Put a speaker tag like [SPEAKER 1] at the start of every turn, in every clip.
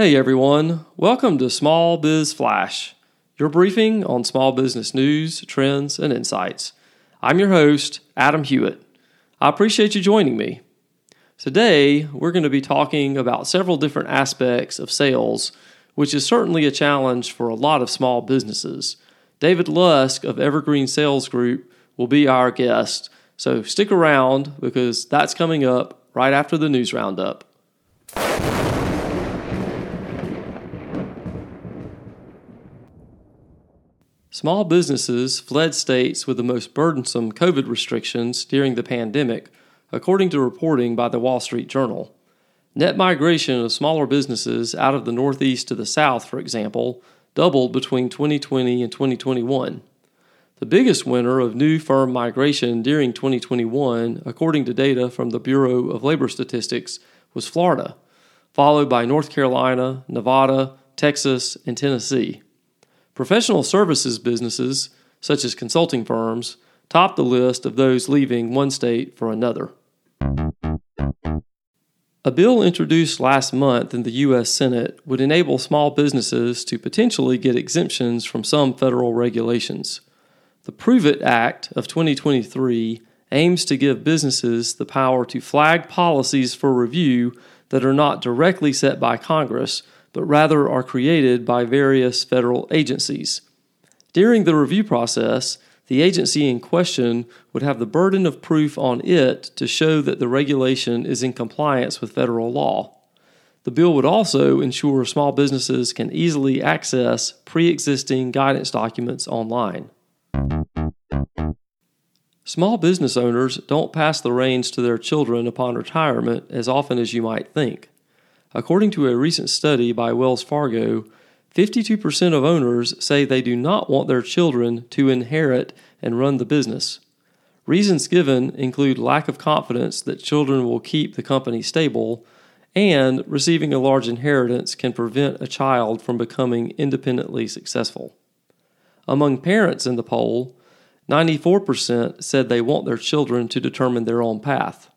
[SPEAKER 1] Hey everyone, welcome to Small Biz Flash, your briefing on small business news, trends, and insights. I'm your host, Adam Hewitt. I appreciate you joining me. Today, we're going to be talking about several different aspects of sales, which is certainly a challenge for a lot of small businesses. David Lusk of Evergreen Sales Group will be our guest, so stick around because that's coming up right after the news roundup. Small businesses fled states with the most burdensome COVID restrictions during the pandemic, according to reporting by the Wall Street Journal. Net migration of smaller businesses out of the Northeast to the South, for example, doubled between 2020 and 2021. The biggest winner of new firm migration during 2021, according to data from the Bureau of Labor Statistics, was Florida, followed by North Carolina, Nevada, Texas, and Tennessee. Professional services businesses, such as consulting firms, top the list of those leaving one state for another. A bill introduced last month in the U.S. Senate would enable small businesses to potentially get exemptions from some federal regulations. The Prove It Act of 2023 aims to give businesses the power to flag policies for review that are not directly set by Congress but rather are created by various federal agencies. During the review process, the agency in question would have the burden of proof on it to show that the regulation is in compliance with federal law. The bill would also ensure small businesses can easily access pre existing guidance documents online. Small business owners don't pass the reins to their children upon retirement as often as you might think. According to a recent study by Wells Fargo, 52% of owners say they do not want their children to inherit and run the business. Reasons given include lack of confidence that children will keep the company stable, and receiving a large inheritance can prevent a child from becoming independently successful. Among parents in the poll, 94% said they want their children to determine their own path.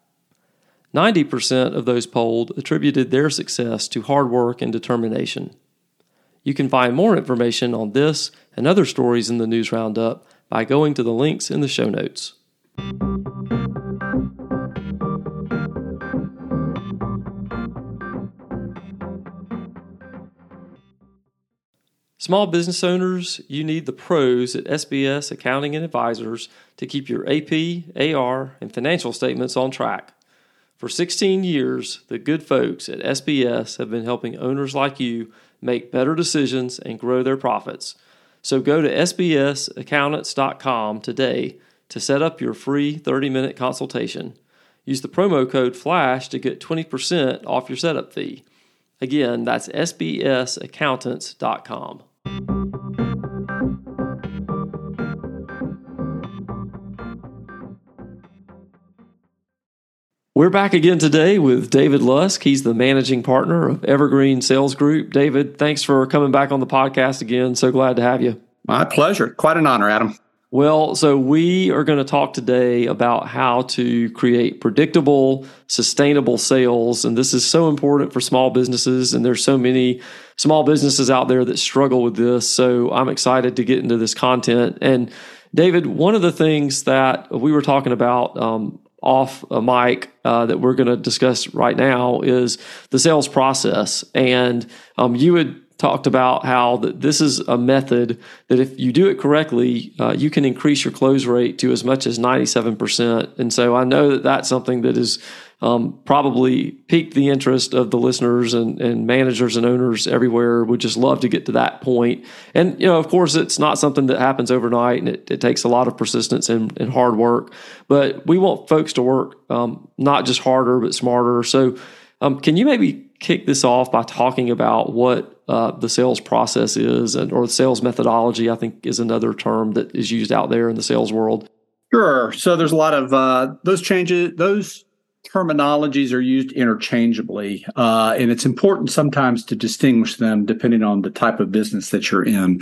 [SPEAKER 1] 90% of those polled attributed their success to hard work and determination. You can find more information on this and other stories in the News Roundup by going to the links in the show notes. Small business owners, you need the pros at SBS Accounting and Advisors to keep your AP, AR, and financial statements on track. For 16 years, the good folks at SBS have been helping owners like you make better decisions and grow their profits. So go to sbsaccountants.com today to set up your free 30 minute consultation. Use the promo code FLASH to get 20% off your setup fee. Again, that's sbsaccountants.com. We're back again today with David Lusk. He's the managing partner of Evergreen Sales Group. David, thanks for coming back on the podcast again. So glad to have you.
[SPEAKER 2] My pleasure. Quite an honor, Adam.
[SPEAKER 1] Well, so we are going to talk today about how to create predictable, sustainable sales. And this is so important for small businesses. And there's so many small businesses out there that struggle with this. So I'm excited to get into this content. And David, one of the things that we were talking about um, off a mic uh, that we're going to discuss right now is the sales process. And um, you had talked about how this is a method that if you do it correctly, uh, you can increase your close rate to as much as 97%. And so I know that that's something that is um, probably piqued the interest of the listeners and, and managers and owners everywhere would just love to get to that point. And, you know, of course, it's not something that happens overnight and it, it takes a lot of persistence and, and, hard work. But we want folks to work um, not just harder, but smarter. So, um, can you maybe kick this off by talking about what uh, the sales process is and or the sales methodology? I think is another term that is used out there in the sales world.
[SPEAKER 2] Sure. So there's a lot of uh, those changes. Those terminologies are used interchangeably, uh, and it's important sometimes to distinguish them depending on the type of business that you're in.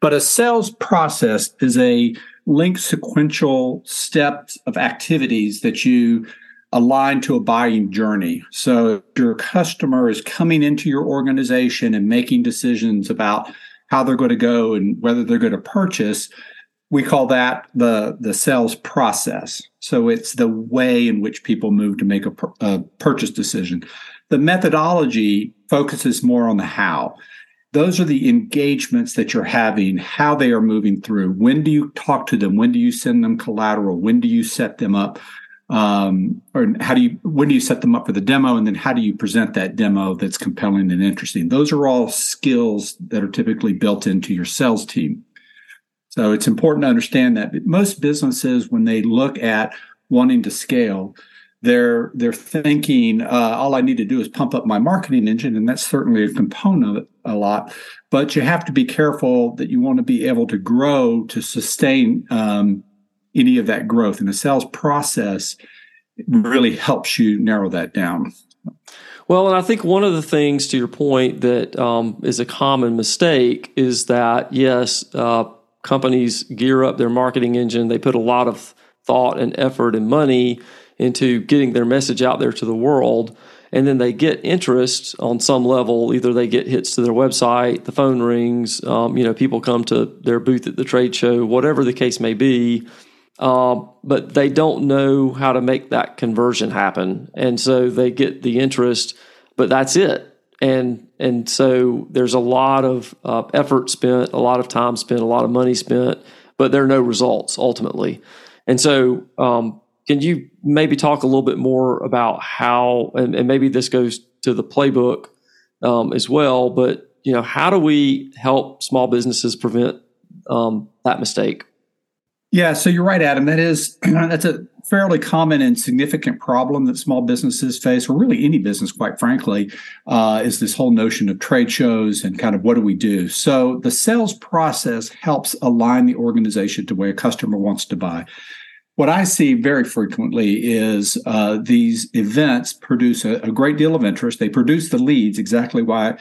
[SPEAKER 2] But a sales process is a linked sequential steps of activities that you aligned to a buying journey. So your customer is coming into your organization and making decisions about how they're going to go and whether they're going to purchase. We call that the the sales process. So it's the way in which people move to make a, a purchase decision. The methodology focuses more on the how. Those are the engagements that you're having, how they are moving through. When do you talk to them? When do you send them collateral? When do you set them up? Um, or how do you when do you set them up for the demo and then how do you present that demo that's compelling and interesting those are all skills that are typically built into your sales team so it's important to understand that most businesses when they look at wanting to scale they're they're thinking uh, all I need to do is pump up my marketing engine, and that's certainly a component of it a lot. But you have to be careful that you want to be able to grow to sustain um, any of that growth, and the sales process really helps you narrow that down.
[SPEAKER 1] Well, and I think one of the things to your point that um, is a common mistake is that yes, uh, companies gear up their marketing engine, they put a lot of thought and effort and money into getting their message out there to the world. And then they get interest on some level. Either they get hits to their website, the phone rings, um, you know, people come to their booth at the trade show, whatever the case may be. Uh, but they don't know how to make that conversion happen. And so they get the interest, but that's it. And and so there's a lot of uh, effort spent, a lot of time spent, a lot of money spent, but there are no results ultimately. And so um, can you maybe talk a little bit more about how, and, and maybe this goes to the playbook um, as well, but you know, how do we help small businesses prevent um, that mistake?
[SPEAKER 2] Yeah, so you're right, Adam. That is that's a fairly common and significant problem that small businesses face, or really any business, quite frankly, uh, is this whole notion of trade shows and kind of what do we do. So the sales process helps align the organization to where a customer wants to buy. What I see very frequently is uh, these events produce a, a, great deal of interest. They produce the leads, exactly why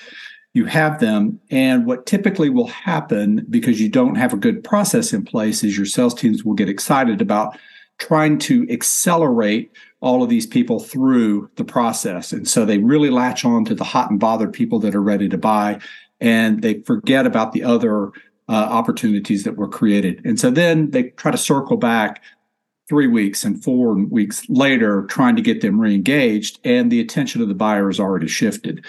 [SPEAKER 2] you have them. And what typically will happen because you don't have a good process in place is your sales teams will get excited about trying to accelerate all of these people through the process. And so they really latch on to the hot and bothered people that are ready to buy and they forget about the other uh, opportunities that were created. And so then they try to circle back three weeks and four weeks later trying to get them re-engaged and the attention of the buyer has already shifted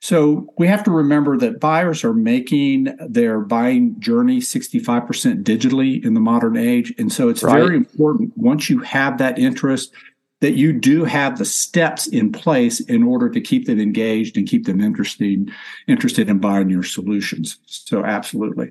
[SPEAKER 2] so we have to remember that buyers are making their buying journey 65% digitally in the modern age. And so it's right. very important once you have that interest that you do have the steps in place in order to keep them engaged and keep them interested interested in buying your solutions. So absolutely.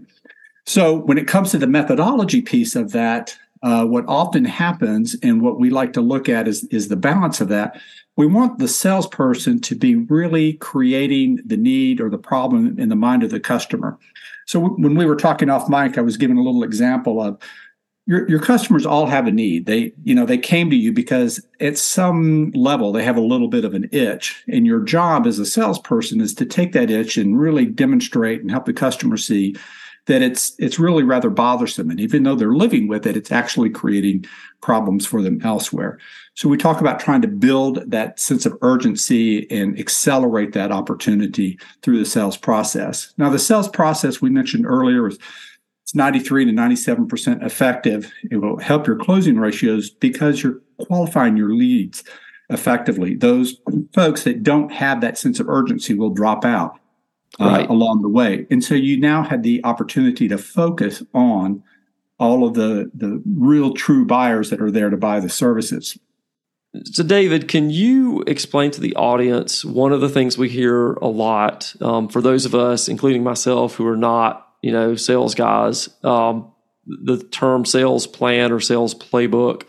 [SPEAKER 2] So when it comes to the methodology piece of that uh, what often happens and what we like to look at is, is the balance of that. We want the salesperson to be really creating the need or the problem in the mind of the customer. So w- when we were talking off mic, I was giving a little example of your, your customers all have a need. They, you know, they came to you because at some level they have a little bit of an itch. And your job as a salesperson is to take that itch and really demonstrate and help the customer see that it's it's really rather bothersome. And even though they're living with it it's actually creating problems for them elsewhere. So we talk about trying to build that sense of urgency and accelerate that opportunity through the sales process. Now the sales process we mentioned earlier is it's 93 to 97% effective. It will help your closing ratios because you're qualifying your leads effectively. Those folks that don't have that sense of urgency will drop out uh, right. along the way. And so you now had the opportunity to focus on all of the, the real true buyers that are there to buy the services.
[SPEAKER 1] So, David, can you explain to the audience one of the things we hear a lot um, for those of us, including myself, who are not, you know, sales guys, um, the term sales plan or sales playbook,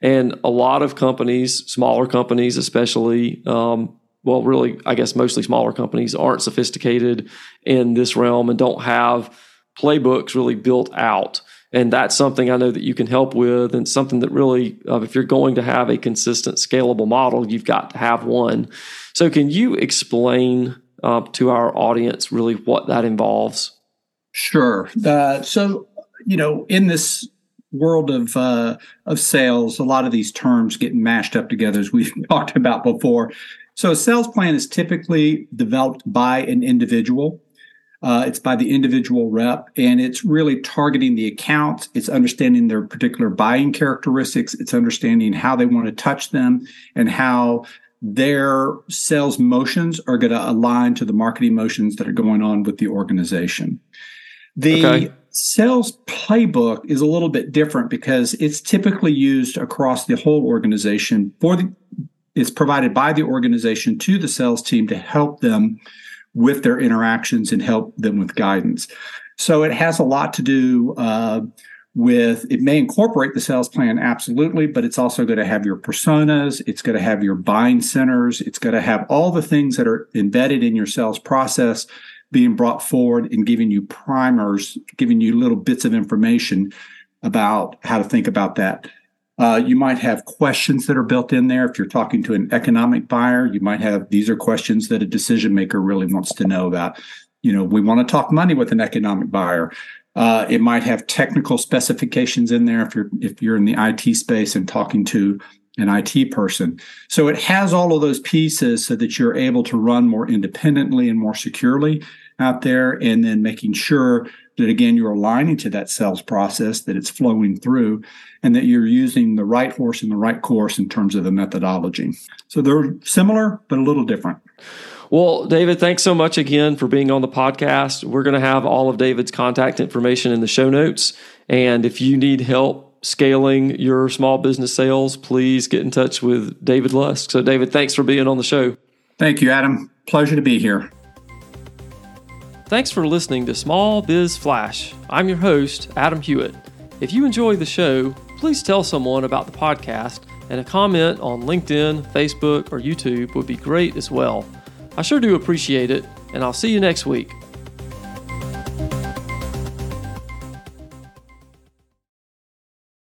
[SPEAKER 1] and a lot of companies, smaller companies especially, um, well, really, I guess mostly smaller companies aren't sophisticated in this realm and don't have playbooks really built out. And that's something I know that you can help with, and something that really, uh, if you're going to have a consistent, scalable model, you've got to have one. So, can you explain uh, to our audience really what that involves?
[SPEAKER 2] Sure. Uh, so, you know, in this world of uh, of sales, a lot of these terms get mashed up together, as we've talked about before. So, a sales plan is typically developed by an individual. Uh, it's by the individual rep, and it's really targeting the accounts. It's understanding their particular buying characteristics. It's understanding how they want to touch them and how their sales motions are going to align to the marketing motions that are going on with the organization. The okay. sales playbook is a little bit different because it's typically used across the whole organization for the it's provided by the organization to the sales team to help them with their interactions and help them with guidance. So it has a lot to do uh, with it may incorporate the sales plan absolutely but it's also going to have your personas it's going to have your buying centers it's going to have all the things that are embedded in your sales process being brought forward and giving you primers giving you little bits of information about how to think about that uh, you might have questions that are built in there. If you're talking to an economic buyer you might have these are questions that a decision maker really wants to know about. You know we want to talk money with an economic buyer. Uh, it might have technical specifications in there if you're if you're in the IT space and talking to an IT person. So it has all of those pieces so that you're able to run more independently and more securely out there, and then making sure that again you're aligning to that sales process, that it's flowing through, and that you're using the right horse in the right course in terms of the methodology. So they're similar but a little different.
[SPEAKER 1] Well, David, thanks so much again for being on the podcast. We're going to have all of David's contact information in the show notes. And if you need help scaling your small business sales, please get in touch with David Lusk. So, David, thanks for being on the show.
[SPEAKER 2] Thank you, Adam. Pleasure to be here.
[SPEAKER 1] Thanks for listening to Small Biz Flash. I'm your host, Adam Hewitt. If you enjoy the show, please tell someone about the podcast, and a comment on LinkedIn, Facebook, or YouTube would be great as well. I sure do appreciate it, and I'll see you next week.